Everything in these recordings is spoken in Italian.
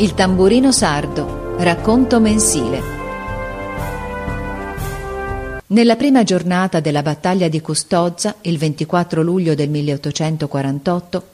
Il tamburino sardo, racconto mensile. Nella prima giornata della battaglia di Custozza, il 24 luglio del 1848,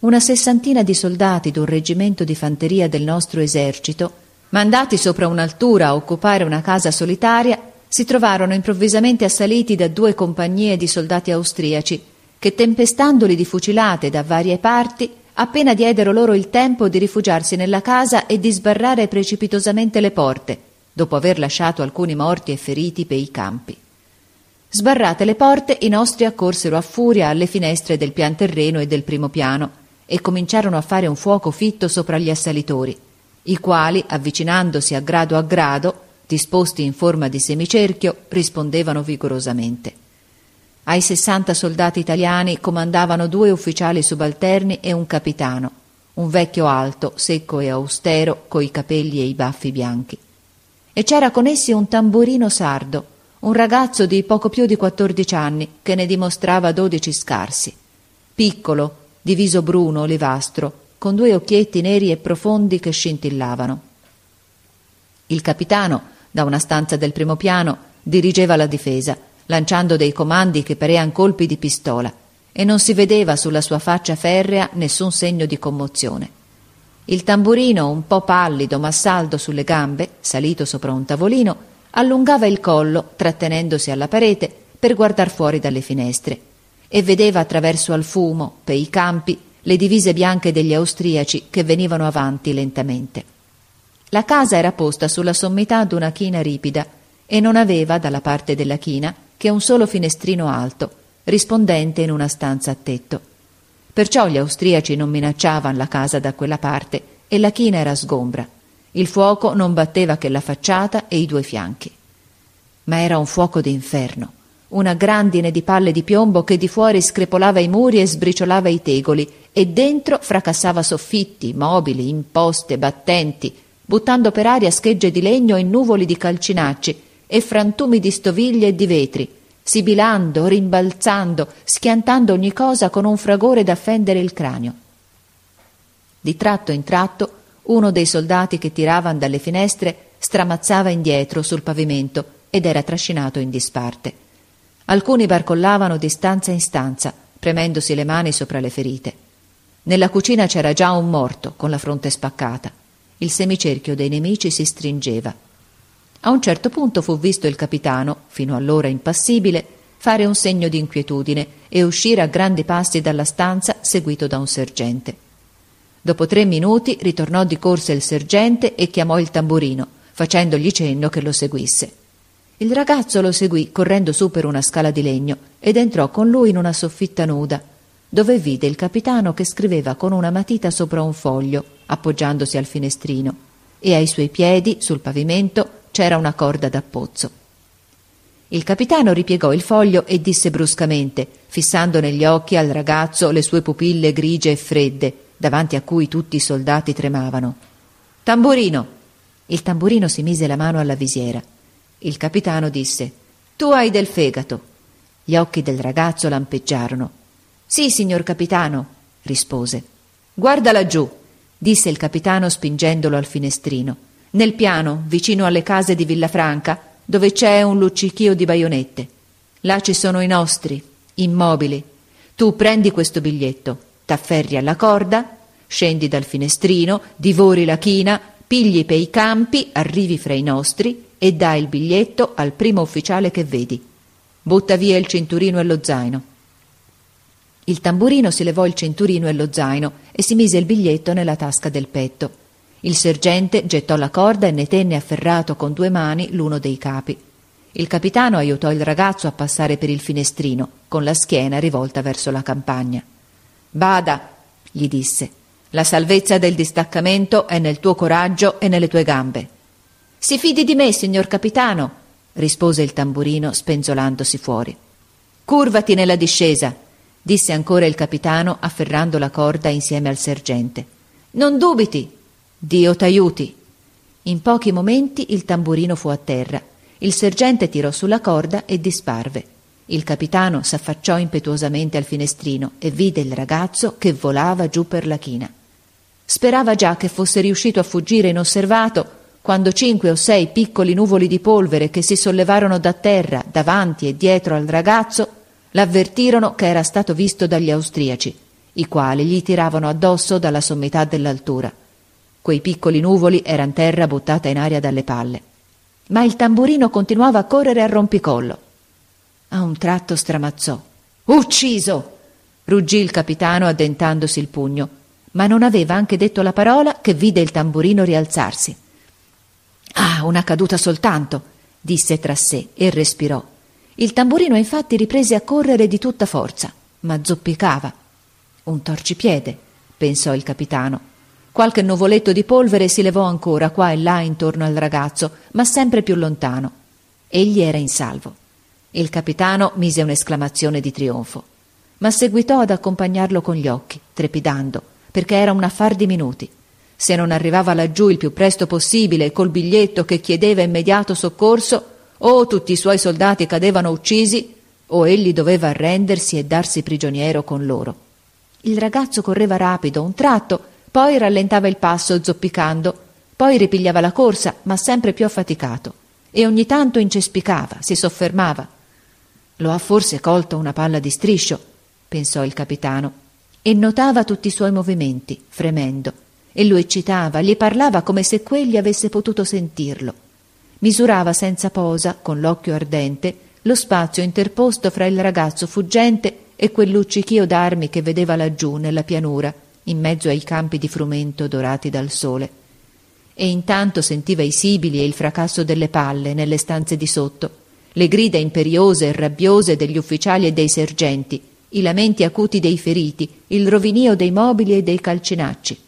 una sessantina di soldati d'un reggimento di fanteria del nostro esercito, mandati sopra un'altura a occupare una casa solitaria, si trovarono improvvisamente assaliti da due compagnie di soldati austriaci che, tempestandoli di fucilate da varie parti, appena diedero loro il tempo di rifugiarsi nella casa e di sbarrare precipitosamente le porte, dopo aver lasciato alcuni morti e feriti per i campi. Sbarrate le porte, i nostri accorsero a furia alle finestre del pian terreno e del primo piano e cominciarono a fare un fuoco fitto sopra gli assalitori, i quali, avvicinandosi a grado a grado, disposti in forma di semicerchio, rispondevano vigorosamente. Ai sessanta soldati italiani comandavano due ufficiali subalterni e un capitano, un vecchio alto, secco e austero, coi capelli e i baffi bianchi. E c'era con essi un tamburino sardo, un ragazzo di poco più di quattordici anni, che ne dimostrava dodici scarsi. Piccolo, di viso bruno, olivastro, con due occhietti neri e profondi che scintillavano. Il capitano, da una stanza del primo piano, dirigeva la difesa, lanciando dei comandi che parean colpi di pistola, e non si vedeva sulla sua faccia ferrea nessun segno di commozione. Il tamburino, un po' pallido ma saldo sulle gambe, salito sopra un tavolino, allungava il collo, trattenendosi alla parete, per guardar fuori dalle finestre, e vedeva attraverso al fumo, per i campi, le divise bianche degli austriaci che venivano avanti lentamente. La casa era posta sulla sommità d'una china ripida e non aveva, dalla parte della china, che un solo finestrino alto, rispondente in una stanza a tetto. Perciò gli austriaci non minacciavano la casa da quella parte e la china era sgombra. Il fuoco non batteva che la facciata e i due fianchi. Ma era un fuoco d'inferno, una grandine di palle di piombo che di fuori screpolava i muri e sbriciolava i tegoli e dentro fracassava soffitti, mobili, imposte, battenti, buttando per aria schegge di legno e nuvoli di calcinacci e frantumi di stoviglie e di vetri, sibilando, rimbalzando, schiantando ogni cosa con un fragore da fendere il cranio. Di tratto in tratto uno dei soldati che tiravano dalle finestre stramazzava indietro sul pavimento ed era trascinato in disparte. Alcuni barcollavano di stanza in stanza, premendosi le mani sopra le ferite. Nella cucina c'era già un morto con la fronte spaccata. Il semicerchio dei nemici si stringeva. A un certo punto fu visto il capitano, fino allora impassibile, fare un segno di inquietudine e uscire a grandi passi dalla stanza seguito da un sergente. Dopo tre minuti ritornò di corsa il sergente e chiamò il tamburino, facendogli cenno che lo seguisse. Il ragazzo lo seguì correndo su per una scala di legno ed entrò con lui in una soffitta nuda, dove vide il capitano che scriveva con una matita sopra un foglio, appoggiandosi al finestrino, e ai suoi piedi, sul pavimento, c'era una corda da pozzo. Il capitano ripiegò il foglio e disse bruscamente, fissando negli occhi al ragazzo le sue pupille grigie e fredde, davanti a cui tutti i soldati tremavano. Tamburino! Il tamburino si mise la mano alla visiera. Il capitano disse Tu hai del fegato. Gli occhi del ragazzo lampeggiarono. Sì, signor capitano, rispose. Guarda laggiù, disse il capitano spingendolo al finestrino nel piano, vicino alle case di Villafranca, dove c'è un luccichio di baionette. Là ci sono i nostri, immobili. Tu prendi questo biglietto, t'afferri alla corda, scendi dal finestrino, divori la china, pigli per i campi, arrivi fra i nostri e dai il biglietto al primo ufficiale che vedi. Butta via il cinturino e lo zaino. Il tamburino si levò il cinturino e lo zaino e si mise il biglietto nella tasca del petto. Il sergente gettò la corda e ne tenne afferrato con due mani l'uno dei capi. Il capitano aiutò il ragazzo a passare per il finestrino, con la schiena rivolta verso la campagna. Bada, gli disse, la salvezza del distaccamento è nel tuo coraggio e nelle tue gambe. Si fidi di me, signor capitano, rispose il tamburino spenzolandosi fuori. Curvati nella discesa, disse ancora il capitano afferrando la corda insieme al sergente. Non dubiti, Dio t'aiuti. In pochi momenti il tamburino fu a terra. Il sergente tirò sulla corda e disparve. Il capitano s'affacciò impetuosamente al finestrino e vide il ragazzo che volava giù per la china. Sperava già che fosse riuscito a fuggire inosservato quando cinque o sei piccoli nuvoli di polvere che si sollevarono da terra davanti e dietro al ragazzo l'avvertirono che era stato visto dagli austriaci, i quali gli tiravano addosso dalla sommità dell'altura. Quei piccoli nuvoli eran terra buttata in aria dalle palle. Ma il tamburino continuava a correre a rompicollo. A un tratto stramazzò. Ucciso! ruggì il capitano addentandosi il pugno, ma non aveva anche detto la parola che vide il tamburino rialzarsi. Ah, una caduta soltanto, disse tra sé e respirò. Il tamburino infatti riprese a correre di tutta forza, ma zoppicava. Un torcipiede, pensò il capitano. Qualche nuvoletto di polvere si levò ancora qua e là intorno al ragazzo, ma sempre più lontano. Egli era in salvo. Il capitano mise un'esclamazione di trionfo, ma seguitò ad accompagnarlo con gli occhi, trepidando, perché era un affar di minuti. Se non arrivava laggiù il più presto possibile col biglietto che chiedeva immediato soccorso, o tutti i suoi soldati cadevano uccisi, o egli doveva arrendersi e darsi prigioniero con loro. Il ragazzo correva rapido un tratto, poi rallentava il passo zoppicando, poi ripigliava la corsa, ma sempre più affaticato, e ogni tanto incespicava, si soffermava. Lo ha forse colto una palla di striscio, pensò il capitano, e notava tutti i suoi movimenti, fremendo e lo eccitava, gli parlava come se quegli avesse potuto sentirlo. Misurava senza posa, con l'occhio ardente, lo spazio interposto fra il ragazzo fuggente e quel luccichio d'armi che vedeva laggiù nella pianura, in mezzo ai campi di frumento dorati dal sole. E intanto sentiva i sibili e il fracasso delle palle nelle stanze di sotto, le grida imperiose e rabbiose degli ufficiali e dei sergenti, i lamenti acuti dei feriti, il rovinio dei mobili e dei calcinacci.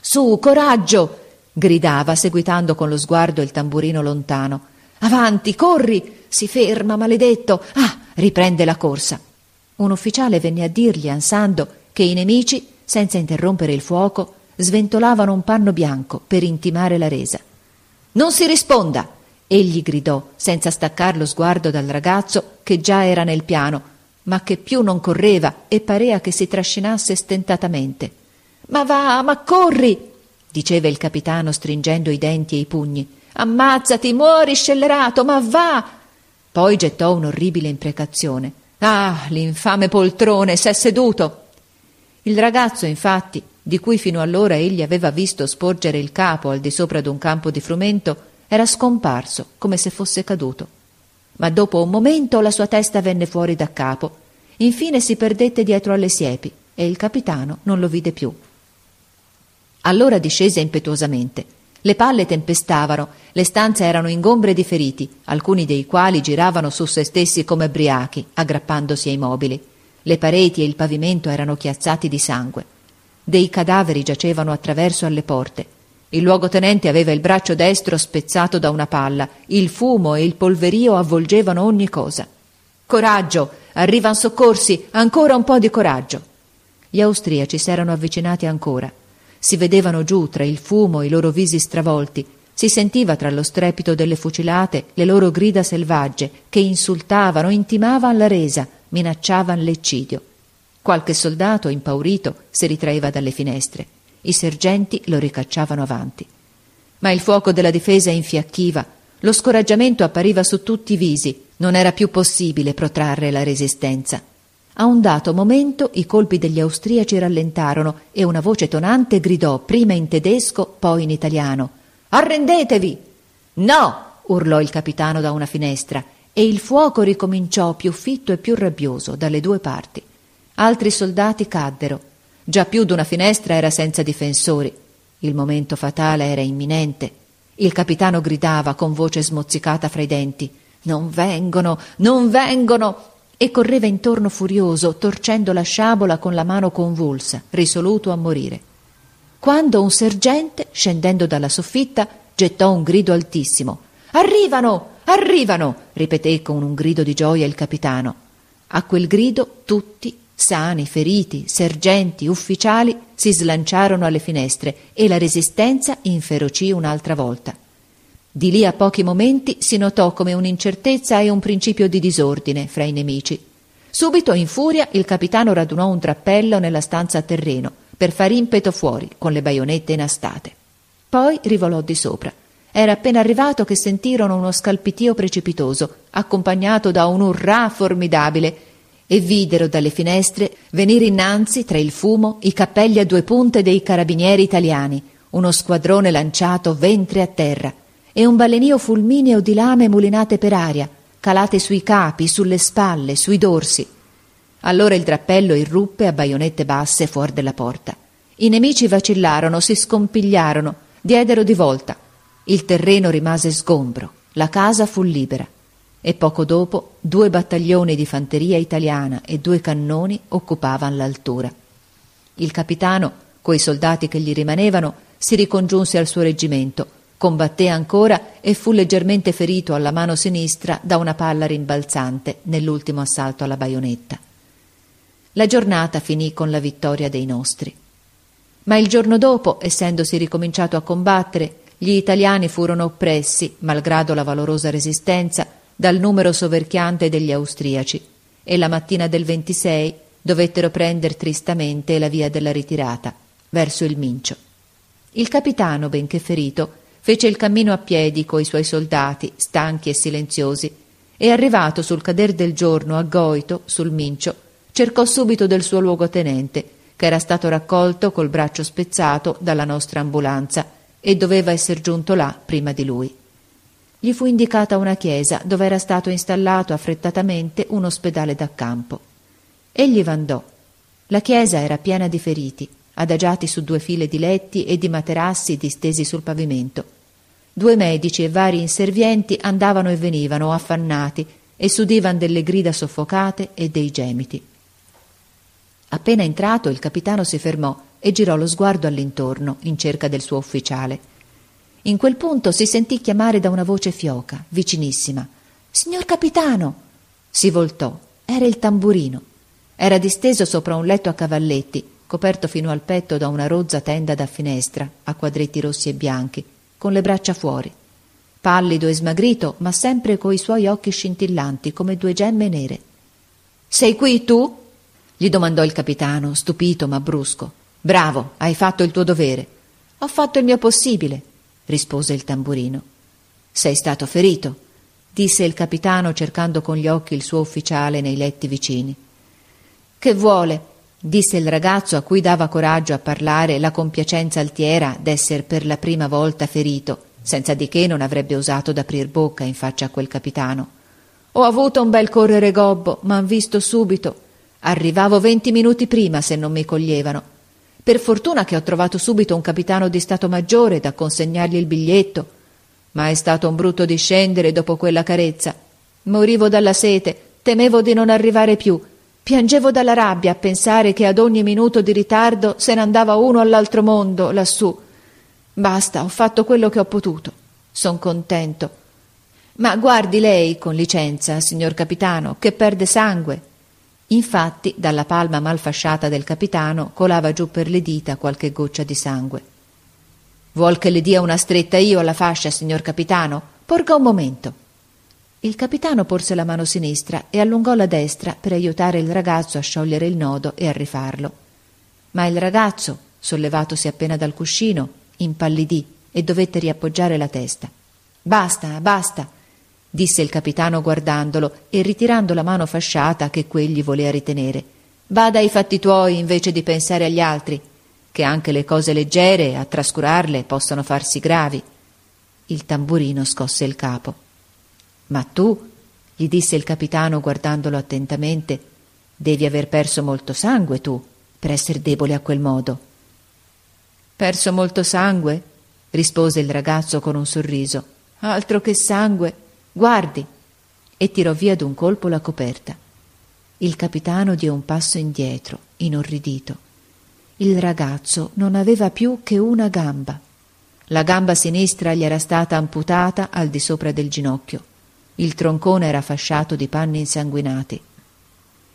Su, coraggio! gridava, seguitando con lo sguardo il tamburino lontano. Avanti, corri! Si ferma, maledetto! Ah, riprende la corsa. Un ufficiale venne a dirgli, ansando, che i nemici, senza interrompere il fuoco, sventolavano un panno bianco per intimare la resa. Non si risponda! egli gridò, senza staccar lo sguardo dal ragazzo che già era nel piano, ma che più non correva e parea che si trascinasse stentatamente. Ma va, ma corri! diceva il capitano stringendo i denti e i pugni. Ammazzati, muori, scellerato, ma va! Poi gettò un'orribile imprecazione. Ah, l'infame poltrone, s'è seduto! Il ragazzo, infatti, di cui fino allora egli aveva visto sporgere il capo al di sopra d'un campo di frumento, era scomparso, come se fosse caduto. Ma dopo un momento la sua testa venne fuori da capo. Infine si perdette dietro alle siepi e il capitano non lo vide più. Allora discese impetuosamente. Le palle tempestavano, le stanze erano ingombre di feriti, alcuni dei quali giravano su se stessi come briachi, aggrappandosi ai mobili. Le pareti e il pavimento erano chiazzati di sangue. Dei cadaveri giacevano attraverso alle porte. Il luogotenente aveva il braccio destro spezzato da una palla, il fumo e il polverio avvolgevano ogni cosa. Coraggio! Arrivan soccorsi! Ancora un po' di coraggio! Gli austriaci s'erano avvicinati ancora. Si vedevano giù tra il fumo i loro visi stravolti, si sentiva tra lo strepito delle fucilate le loro grida selvagge che insultavano, intimavano la resa, minacciavano l'eccidio. Qualche soldato, impaurito, si ritraeva dalle finestre. I sergenti lo ricacciavano avanti. Ma il fuoco della difesa infiacchiva, lo scoraggiamento appariva su tutti i visi, non era più possibile protrarre la resistenza. A un dato momento i colpi degli austriaci rallentarono e una voce tonante gridò prima in tedesco, poi in italiano Arrendetevi. No. urlò il capitano da una finestra, e il fuoco ricominciò più fitto e più rabbioso dalle due parti. Altri soldati caddero. Già più d'una finestra era senza difensori. Il momento fatale era imminente. Il capitano gridava con voce smozzicata fra i denti Non vengono, non vengono e correva intorno furioso, torcendo la sciabola con la mano convulsa, risoluto a morire. Quando un sergente, scendendo dalla soffitta, gettò un grido altissimo. Arrivano! Arrivano! ripeté con un grido di gioia il capitano. A quel grido tutti, sani, feriti, sergenti, ufficiali, si slanciarono alle finestre e la resistenza inferocì un'altra volta. Di lì a pochi momenti si notò come un'incertezza e un principio di disordine fra i nemici. Subito in furia il capitano radunò un trappello nella stanza a terreno, per far impeto fuori con le baionette inastate. Poi rivolò di sopra. Era appena arrivato che sentirono uno scalpitio precipitoso, accompagnato da un urrà formidabile, e videro dalle finestre venire innanzi, tra il fumo, i cappelli a due punte dei carabinieri italiani, uno squadrone lanciato ventre a terra, e un balenio fulmineo di lame mulinate per aria, calate sui capi, sulle spalle, sui dorsi. Allora il drappello irruppe a baionette basse fuori della porta. I nemici vacillarono, si scompigliarono, diedero di volta. Il terreno rimase sgombro, la casa fu libera e poco dopo due battaglioni di fanteria italiana e due cannoni occupavano l'altura. Il capitano, coi soldati che gli rimanevano, si ricongiunse al suo reggimento, combatté ancora e fu leggermente ferito alla mano sinistra da una palla rimbalzante nell'ultimo assalto alla baionetta. La giornata finì con la vittoria dei nostri. Ma il giorno dopo, essendosi ricominciato a combattere, gli italiani furono oppressi, malgrado la valorosa resistenza, dal numero soverchiante degli austriaci e la mattina del 26 dovettero prendere tristamente la via della ritirata, verso il Mincio. Il capitano, benché ferito, fece il cammino a piedi coi suoi soldati, stanchi e silenziosi, e arrivato sul cader del giorno a Goito, sul Mincio, cercò subito del suo luogotenente, che era stato raccolto col braccio spezzato dalla nostra ambulanza e doveva esser giunto là prima di lui gli fu indicata una chiesa dove era stato installato affrettatamente un ospedale da campo. Egli vandò. La chiesa era piena di feriti, adagiati su due file di letti e di materassi distesi sul pavimento. Due medici e vari inservienti andavano e venivano affannati e s'udivano delle grida soffocate e dei gemiti. Appena entrato il capitano si fermò e girò lo sguardo all'intorno in cerca del suo ufficiale. In quel punto si sentì chiamare da una voce fioca, vicinissima. Signor capitano! Si voltò. Era il tamburino. Era disteso sopra un letto a cavalletti, coperto fino al petto da una rozza tenda da finestra, a quadretti rossi e bianchi, con le braccia fuori. Pallido e smagrito, ma sempre coi suoi occhi scintillanti come due gemme nere. Sei qui tu? Gli domandò il capitano, stupito ma brusco. Bravo, hai fatto il tuo dovere. Ho fatto il mio possibile, rispose il tamburino. Sei stato ferito, disse il capitano cercando con gli occhi il suo ufficiale nei letti vicini. Che vuole? disse il ragazzo a cui dava coraggio a parlare la compiacenza altiera d'esser per la prima volta ferito, senza di che non avrebbe osato d'aprir bocca in faccia a quel capitano. Ho avuto un bel correre gobbo, m'han visto subito. Arrivavo venti minuti prima se non mi coglievano. Per fortuna che ho trovato subito un capitano di Stato Maggiore da consegnargli il biglietto. Ma è stato un brutto discendere dopo quella carezza. Morivo dalla sete, temevo di non arrivare più. Piangevo dalla rabbia a pensare che ad ogni minuto di ritardo se ne andava uno all'altro mondo, lassù. Basta, ho fatto quello che ho potuto. Son contento. Ma guardi lei, con licenza, signor capitano, che perde sangue. Infatti, dalla palma malfasciata del capitano colava giù per le dita qualche goccia di sangue. Vuol che le dia una stretta io alla fascia, signor capitano? Porga un momento. Il capitano porse la mano sinistra e allungò la destra per aiutare il ragazzo a sciogliere il nodo e a rifarlo. Ma il ragazzo, sollevatosi appena dal cuscino, impallidì e dovette riappoggiare la testa. Basta, basta, disse il capitano guardandolo e ritirando la mano fasciata che quegli volea ritenere. Bada ai fatti tuoi invece di pensare agli altri, che anche le cose leggere, a trascurarle, possono farsi gravi. Il tamburino scosse il capo. Ma tu, gli disse il capitano guardandolo attentamente, devi aver perso molto sangue tu, per essere debole a quel modo. Perso molto sangue? rispose il ragazzo con un sorriso. Altro che sangue Guardi! e tirò via d'un colpo la coperta. Il capitano diè un passo indietro, inorridito. Il ragazzo non aveva più che una gamba. La gamba sinistra gli era stata amputata al di sopra del ginocchio. Il troncone era fasciato di panni insanguinati.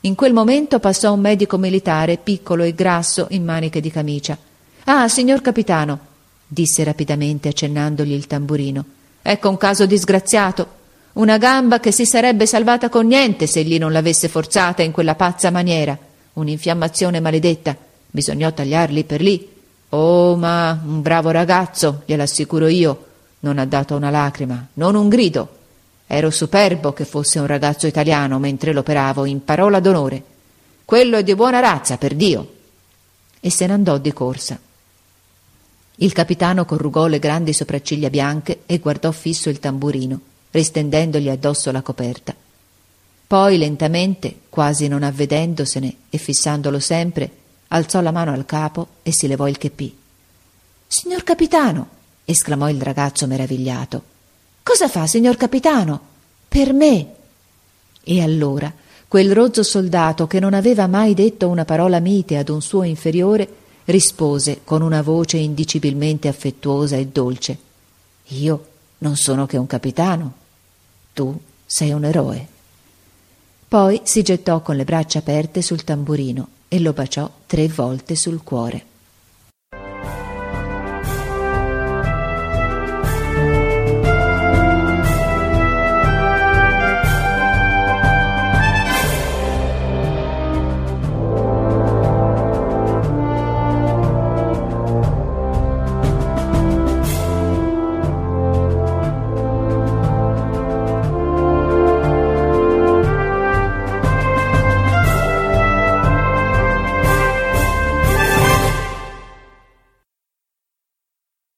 In quel momento passò un medico militare, piccolo e grasso, in maniche di camicia. Ah, signor capitano, disse rapidamente accennandogli il tamburino. Ecco un caso disgraziato. Una gamba che si sarebbe salvata con niente se egli non l'avesse forzata in quella pazza maniera. Un'infiammazione maledetta. Bisognò tagliarli per lì. Oh, ma un bravo ragazzo, gliel'assicuro io. Non ha dato una lacrima, non un grido. Ero superbo che fosse un ragazzo italiano mentre l'operavo, in parola d'onore. Quello è di buona razza, per Dio. E se ne andò di corsa. Il capitano corrugò le grandi sopracciglia bianche e guardò fisso il tamburino, ristendendogli addosso la coperta. Poi lentamente, quasi non avvedendosene e fissandolo sempre, alzò la mano al capo e si levò il cheppì. Signor capitano! esclamò il ragazzo meravigliato. Cosa fa, signor capitano? Per me. E allora quel rozzo soldato che non aveva mai detto una parola mite ad un suo inferiore rispose con una voce indicibilmente affettuosa e dolce Io non sono che un capitano. Tu sei un eroe. Poi si gettò con le braccia aperte sul tamburino e lo baciò tre volte sul cuore.